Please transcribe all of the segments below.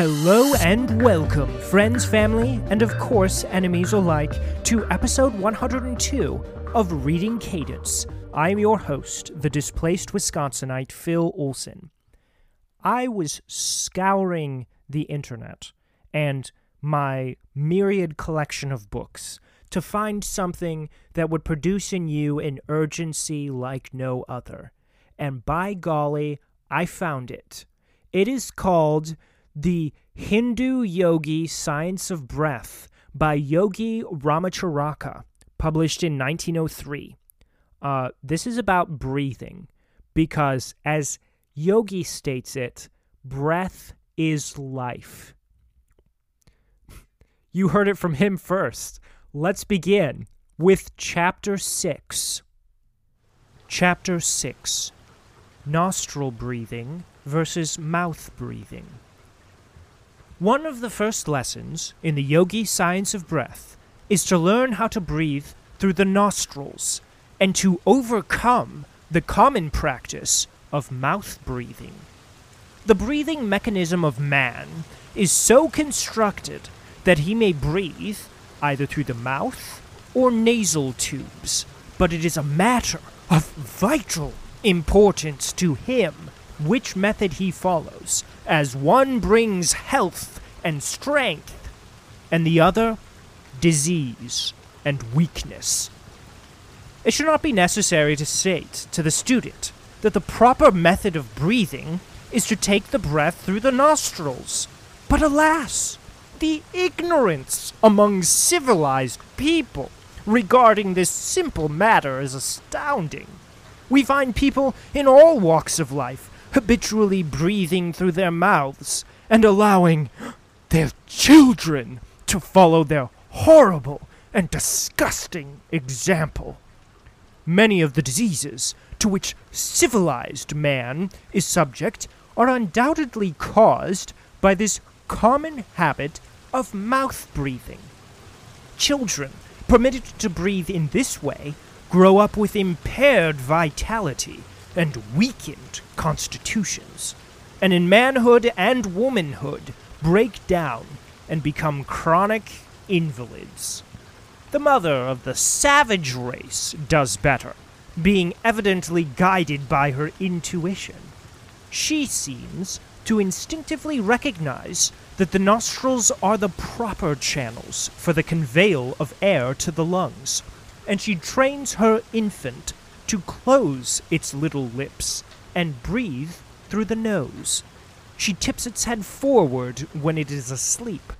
Hello and welcome, friends, family, and of course, enemies alike, to episode 102 of Reading Cadence. I am your host, the displaced Wisconsinite Phil Olson. I was scouring the internet and my myriad collection of books to find something that would produce in you an urgency like no other. And by golly, I found it. It is called The Hindu Yogi Science of Breath by Yogi Ramacharaka, published in 1903. Uh, this is about breathing because, as Yogi states it, breath is life. You heard it from him first. Let's begin with Chapter 6. Chapter 6 Nostril breathing versus mouth breathing. One of the first lessons in the yogi science of breath is to learn how to breathe through the nostrils and to overcome the common practice of mouth breathing. The breathing mechanism of man is so constructed that he may breathe either through the mouth or nasal tubes, but it is a matter of vital importance to him which method he follows, as one brings health and strength, and the other disease and weakness. It should not be necessary to state to the student that the proper method of breathing is to take the breath through the nostrils. But alas, the ignorance among civilized people regarding this simple matter is astounding. We find people in all walks of life habitually breathing through their mouths and allowing their children to follow their horrible and disgusting example. Many of the diseases to which civilized man is subject are undoubtedly caused by this common habit of mouth breathing. Children permitted to breathe in this way grow up with impaired vitality and weakened constitutions, and in manhood and womanhood break down and become chronic invalids. The mother of the savage race does better, being evidently guided by her intuition. She seems to instinctively recognize that the nostrils are the proper channels for the conveyal of air to the lungs, and she trains her infant to close its little lips and breathe through the nose. She tips its head forward when it is asleep,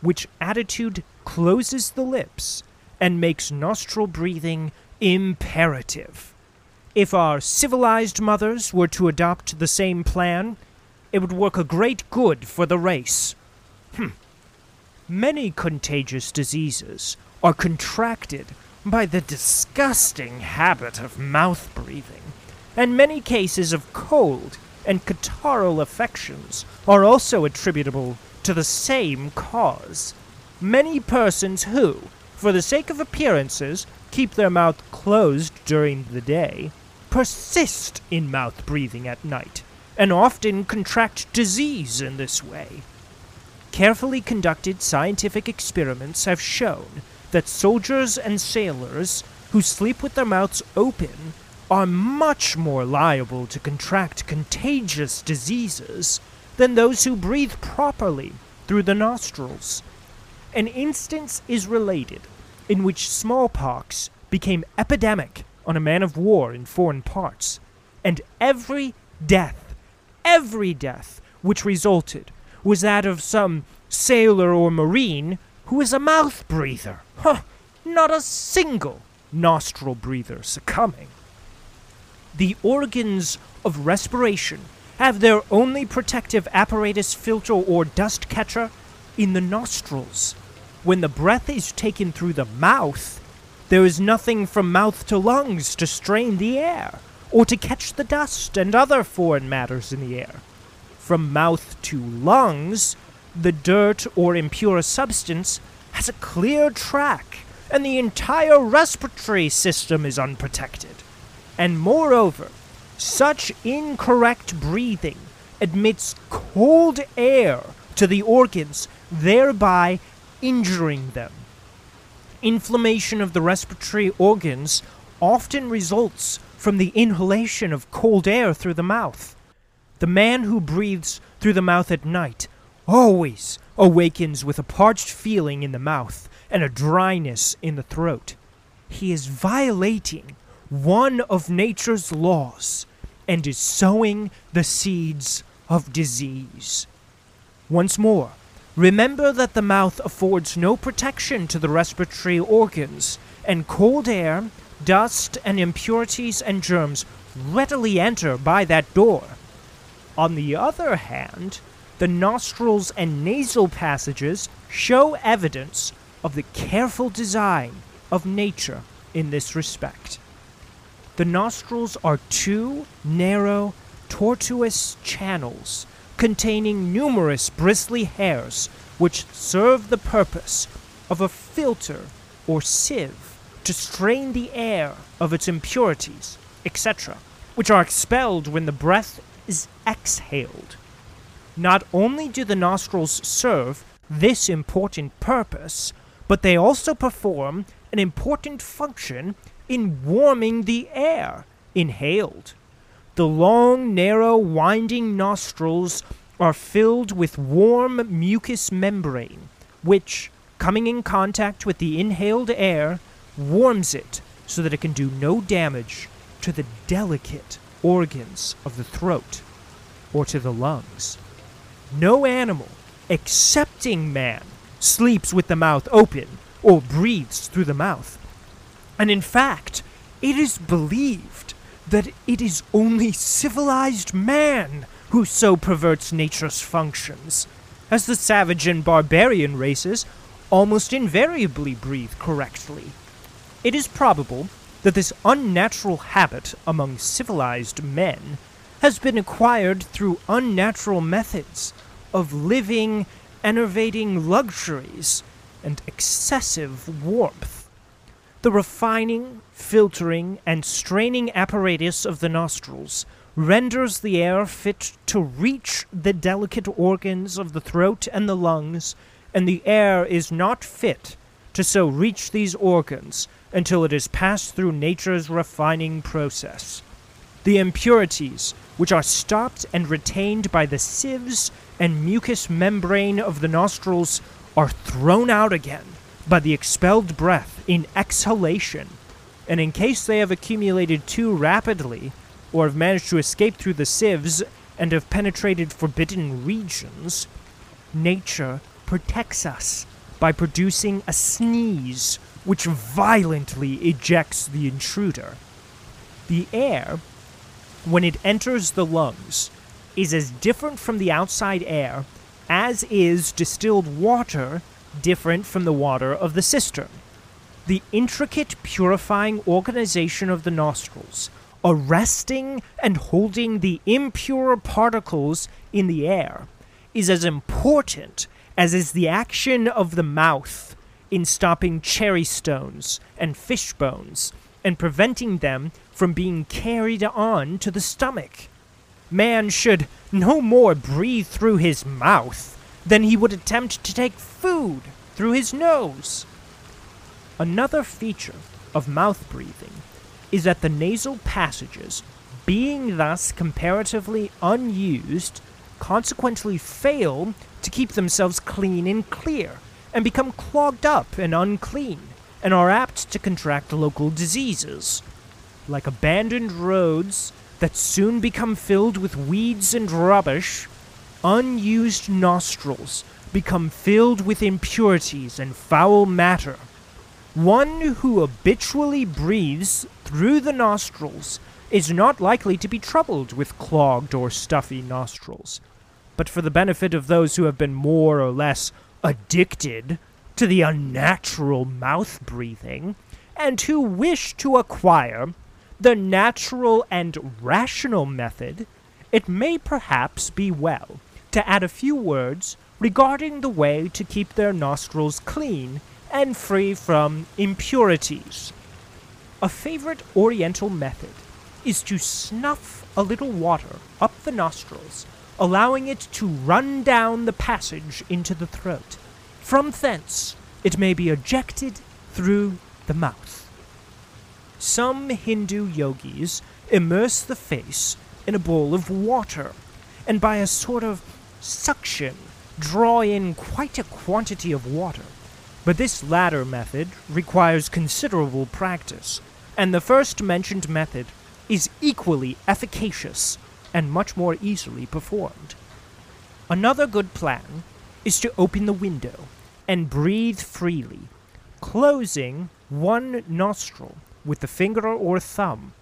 which attitude closes the lips and makes nostril breathing imperative. If our civilized mothers were to adopt the same plan, it would work a great good for the race. Hmm. Many contagious diseases are contracted by the disgusting habit of mouth breathing, and many cases of cold and catarrhal affections are also attributable to the same cause. Many persons who, for the sake of appearances, keep their mouth closed during the day, persist in mouth breathing at night, and often contract disease in this way. Carefully conducted scientific experiments have shown that soldiers and sailors who sleep with their mouths open are much more liable to contract contagious diseases than those who breathe properly through the nostrils. An instance is related in which smallpox became epidemic on a man of war in foreign parts, and every death, every death which resulted was that of some sailor or marine who was a mouth breather. Huh, not a single nostril breather succumbing. The organs of respiration have their only protective apparatus filter or dust catcher in the nostrils. When the breath is taken through the mouth, there is nothing from mouth to lungs to strain the air or to catch the dust and other foreign matters in the air. From mouth to lungs, the dirt or impure substance has a clear track, and the entire respiratory system is unprotected. And moreover, such incorrect breathing admits cold air to the organs, thereby injuring them. Inflammation of the respiratory organs often results from the inhalation of cold air through the mouth. The man who breathes through the mouth at night always awakens with a parched feeling in the mouth and a dryness in the throat. He is violating one of nature's laws and is sowing the seeds of disease. Once more, remember that the mouth affords no protection to the respiratory organs, and cold air, dust, and impurities and germs readily enter by that door. On the other hand, the nostrils and nasal passages show evidence of the careful design of nature in this respect. The nostrils are two narrow, tortuous channels containing numerous bristly hairs which serve the purpose of a filter or sieve to strain the air of its impurities, etc., which are expelled when the breath is exhaled. Not only do the nostrils serve this important purpose, but they also perform an important function in warming the air inhaled. The long, narrow, winding nostrils are filled with warm mucous membrane, which, coming in contact with the inhaled air, warms it so that it can do no damage to the delicate organs of the throat or to the lungs. No animal, excepting man, sleeps with the mouth open or breathes through the mouth. And in fact, it is believed that it is only civilized man who so perverts nature's functions, as the savage and barbarian races almost invariably breathe correctly. It is probable that this unnatural habit among civilized men has been acquired through unnatural methods of living, enervating luxuries, and excessive warmth. The refining, filtering, and straining apparatus of the nostrils renders the air fit to reach the delicate organs of the throat and the lungs, and the air is not fit to so reach these organs until it has passed through nature's refining process. The impurities, which are stopped and retained by the sieves and mucous membrane of the nostrils, are thrown out again by the expelled breath in exhalation, and in case they have accumulated too rapidly, or have managed to escape through the sieves and have penetrated forbidden regions, nature protects us by producing a sneeze which violently ejects the intruder. The air, when it enters the lungs, is as different from the outside air as is distilled water different from the water of the cistern. The intricate purifying organization of the nostrils, arresting and holding the impure particles in the air, is as important as is the action of the mouth in stopping cherry stones and fish bones and preventing them from being carried on to the stomach. Man should no more breathe through his mouth than he would attempt to take food through his nose. Another feature of mouth breathing is that the nasal passages, being thus comparatively unused, consequently fail to keep themselves clean and clear, and become clogged up and unclean, and are apt to contract local diseases. Like abandoned roads that soon become filled with weeds and rubbish, unused nostrils become filled with impurities and foul matter. One who habitually breathes through the nostrils is not likely to be troubled with clogged or stuffy nostrils. But for the benefit of those who have been more or less addicted to the unnatural mouth breathing, and who wish to acquire the natural and rational method, it may perhaps be well to add a few words regarding the way to keep their nostrils clean and free from impurities. A favorite Oriental method is to snuff a little water up the nostrils allowing it to run down the passage into the throat. From thence, it may be ejected through the mouth. Some Hindu yogis immerse the face in a bowl of water, and by a sort of suction draw in quite a quantity of water. But this latter method requires considerable practice, and the first mentioned method is equally efficacious and much more easily performed. Another good plan is to open the window and breathe freely, closing one nostril with the finger or thumb,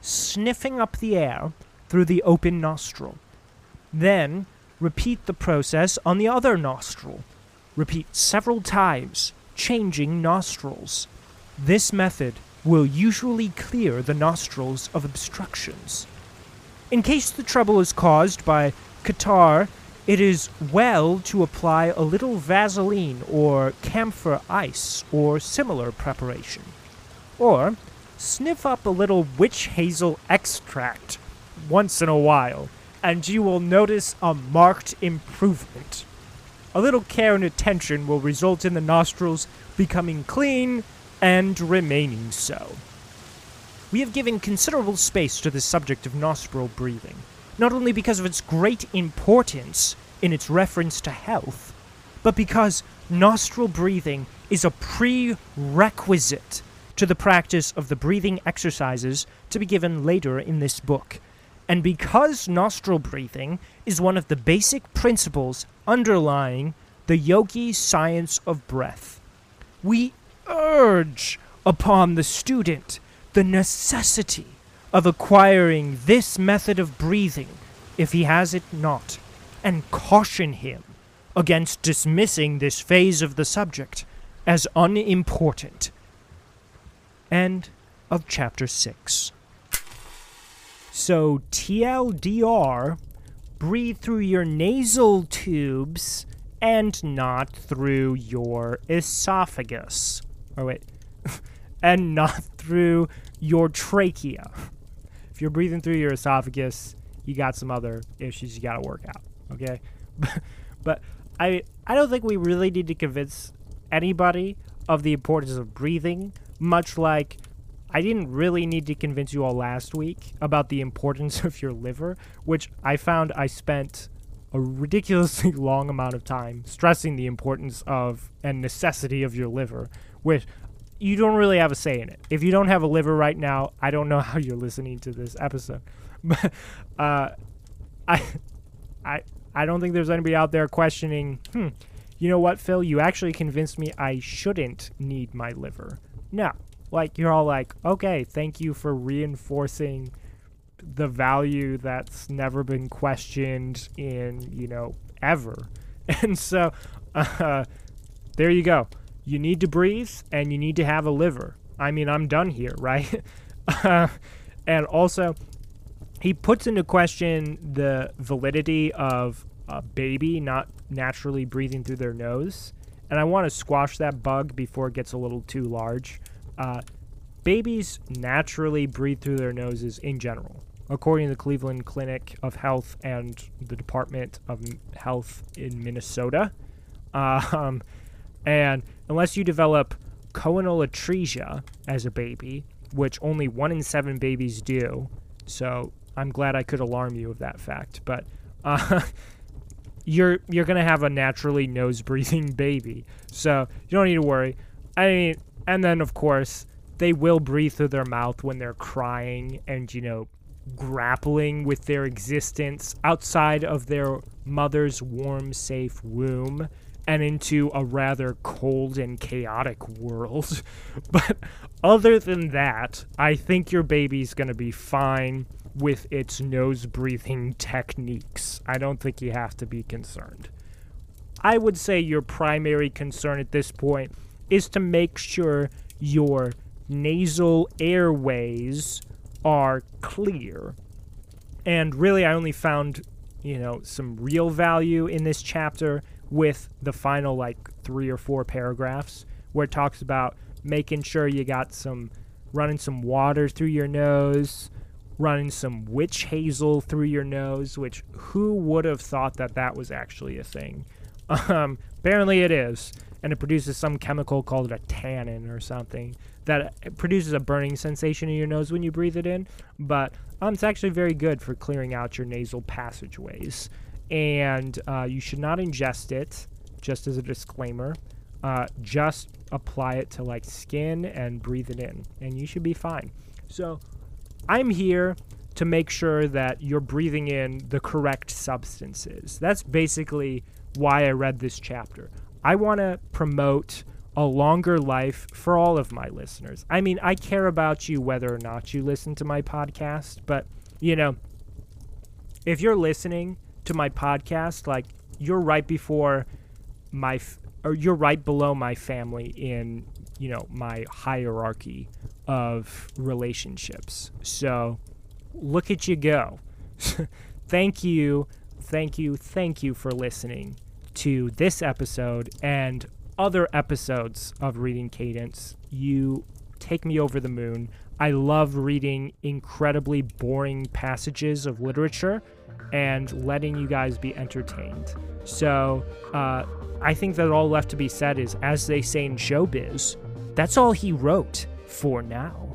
sniffing up the air through the open nostril. Then repeat the process on the other nostril. Repeat several times, changing nostrils. This method will usually clear the nostrils of obstructions. In case the trouble is caused by catarrh, it is well to apply a little Vaseline or camphor ice or similar preparation. Or sniff up a little witch hazel extract once in a while, and you will notice a marked improvement. A little care and attention will result in the nostrils becoming clean and remaining so. We have given considerable space to the subject of nostril breathing, not only because of its great importance in its reference to health, but because nostril breathing is a prerequisite to the practice of the breathing exercises to be given later in this book. And because nostril breathing is one of the basic principles underlying the yogi science of breath, we urge upon the student the necessity of acquiring this method of breathing if he has it not, and caution him against dismissing this phase of the subject as unimportant. End of chapter 6. So, TLDR, breathe through your nasal tubes and not through your esophagus. Or wait, and not through your trachea. If you're breathing through your esophagus, you got some other issues you got to work out. Okay, but I I don't think we really need to convince anybody of the importance of breathing. Much like I didn't really need to convince you all last week about the importance of your liver, which I found I spent a ridiculously long amount of time stressing the importance of and necessity of your liver, which you don't really have a say in it. If you don't have a liver right now, I don't know how you're listening to this episode. But uh, I, I, I don't think there's anybody out there questioning. Hmm, you know what, Phil? You actually convinced me I shouldn't need my liver. No, like you're all like, okay, thank you for reinforcing the value that's never been questioned in you know ever. And so, uh, there you go you need to breathe and you need to have a liver. I mean, I'm done here, right? uh, and also, he puts into question the validity of a baby not naturally breathing through their nose. And I want to squash that bug before it gets a little too large. Uh, babies naturally breathe through their noses in general, according to the Cleveland Clinic of Health and the Department of Health in Minnesota. Um, and unless you develop choanal atresia as a baby, which only one in seven babies do, so I'm glad I could alarm you of that fact. But uh, you're you're gonna have a naturally nose breathing baby, so you don't need to worry. I mean, and then of course they will breathe through their mouth when they're crying and you know grappling with their existence outside of their mother's warm, safe womb and into a rather cold and chaotic world. But other than that, I think your baby's going to be fine with its nose breathing techniques. I don't think you have to be concerned. I would say your primary concern at this point is to make sure your nasal airways are clear. And really, I only found, you know, some real value in this chapter with the final like three or four paragraphs where it talks about making sure you got some running some water through your nose, running some witch hazel through your nose, which who would have thought that that was actually a thing? Um, apparently it is, and it produces some chemical called a tannin or something that produces a burning sensation in your nose when you breathe it in. But um, it's actually very good for clearing out your nasal passageways, and uh, you should not ingest it. Just as a disclaimer, uh, just apply it to like skin and breathe it in, and you should be fine. So I'm here to make sure that you're breathing in the correct substances. That's basically why I read this chapter. I want to promote a longer life for all of my listeners. I mean, I care about you whether or not you listen to my podcast, but you know, if you're listening to my podcast, like you're right before my f- or you're right below my family in, you know, my hierarchy of relationships. So, look at you go. thank you, thank you, thank you for listening to this episode and other episodes of Reading Cadence. You take me over the moon. I love reading incredibly boring passages of literature and letting you guys be entertained. So, uh, I think that all left to be said is, as they say in showbiz, that's all he wrote for now.